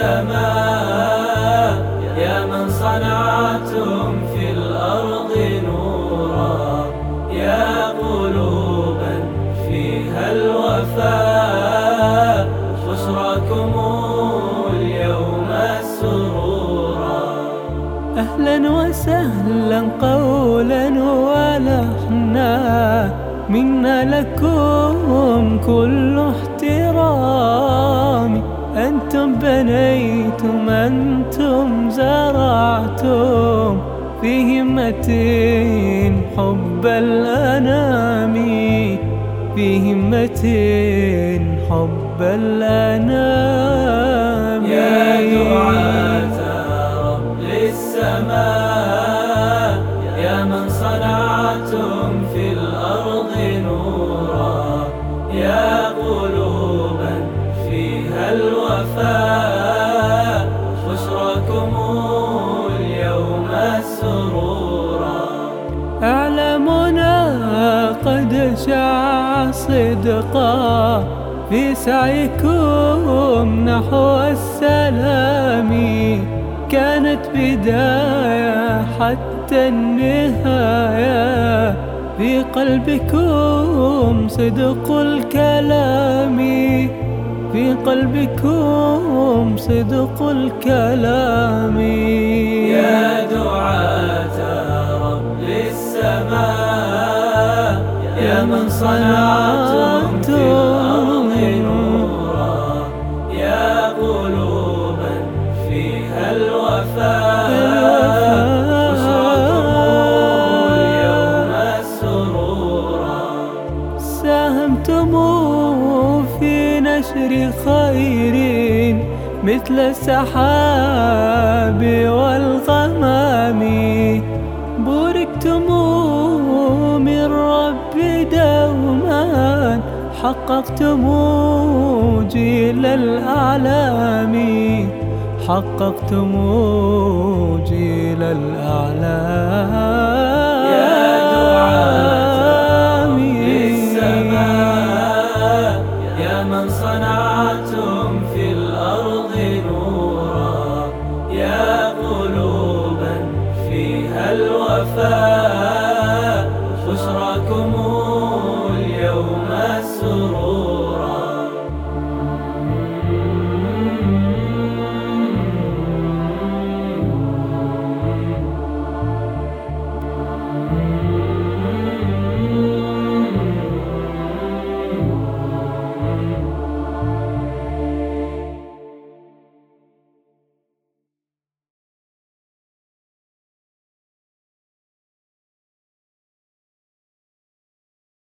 السماء يا من صنعتم في الأرض نورا يا قلوبا فيها الوفاء بشراكم اليوم السرورا أهلا وسهلا قولا ولحنا منا لكم كل أنتم بنيتم أنتم زرعتم في همة حب الأنام في همة حب الأنام. يا دعاة رب السماء يا من صنعتم في الأرض نورا يا قلوبا فيها الوفاء بشراكم اليوم السرورا أعلامنا قد شاع صدقا في سعيكم نحو السلام. كانت بداية حتى النهاية في قلبكم صدق الكلام. في قلبكم صدق الكلام. يا دعاة رب السماء يا من صنعتم في الأرض نورا يا قلوبا نشر خير مثل السحاب والغمام. بوركتم من رب دوما حققتم جيل الأعلام. حققتم جيل الأعلام. Allah.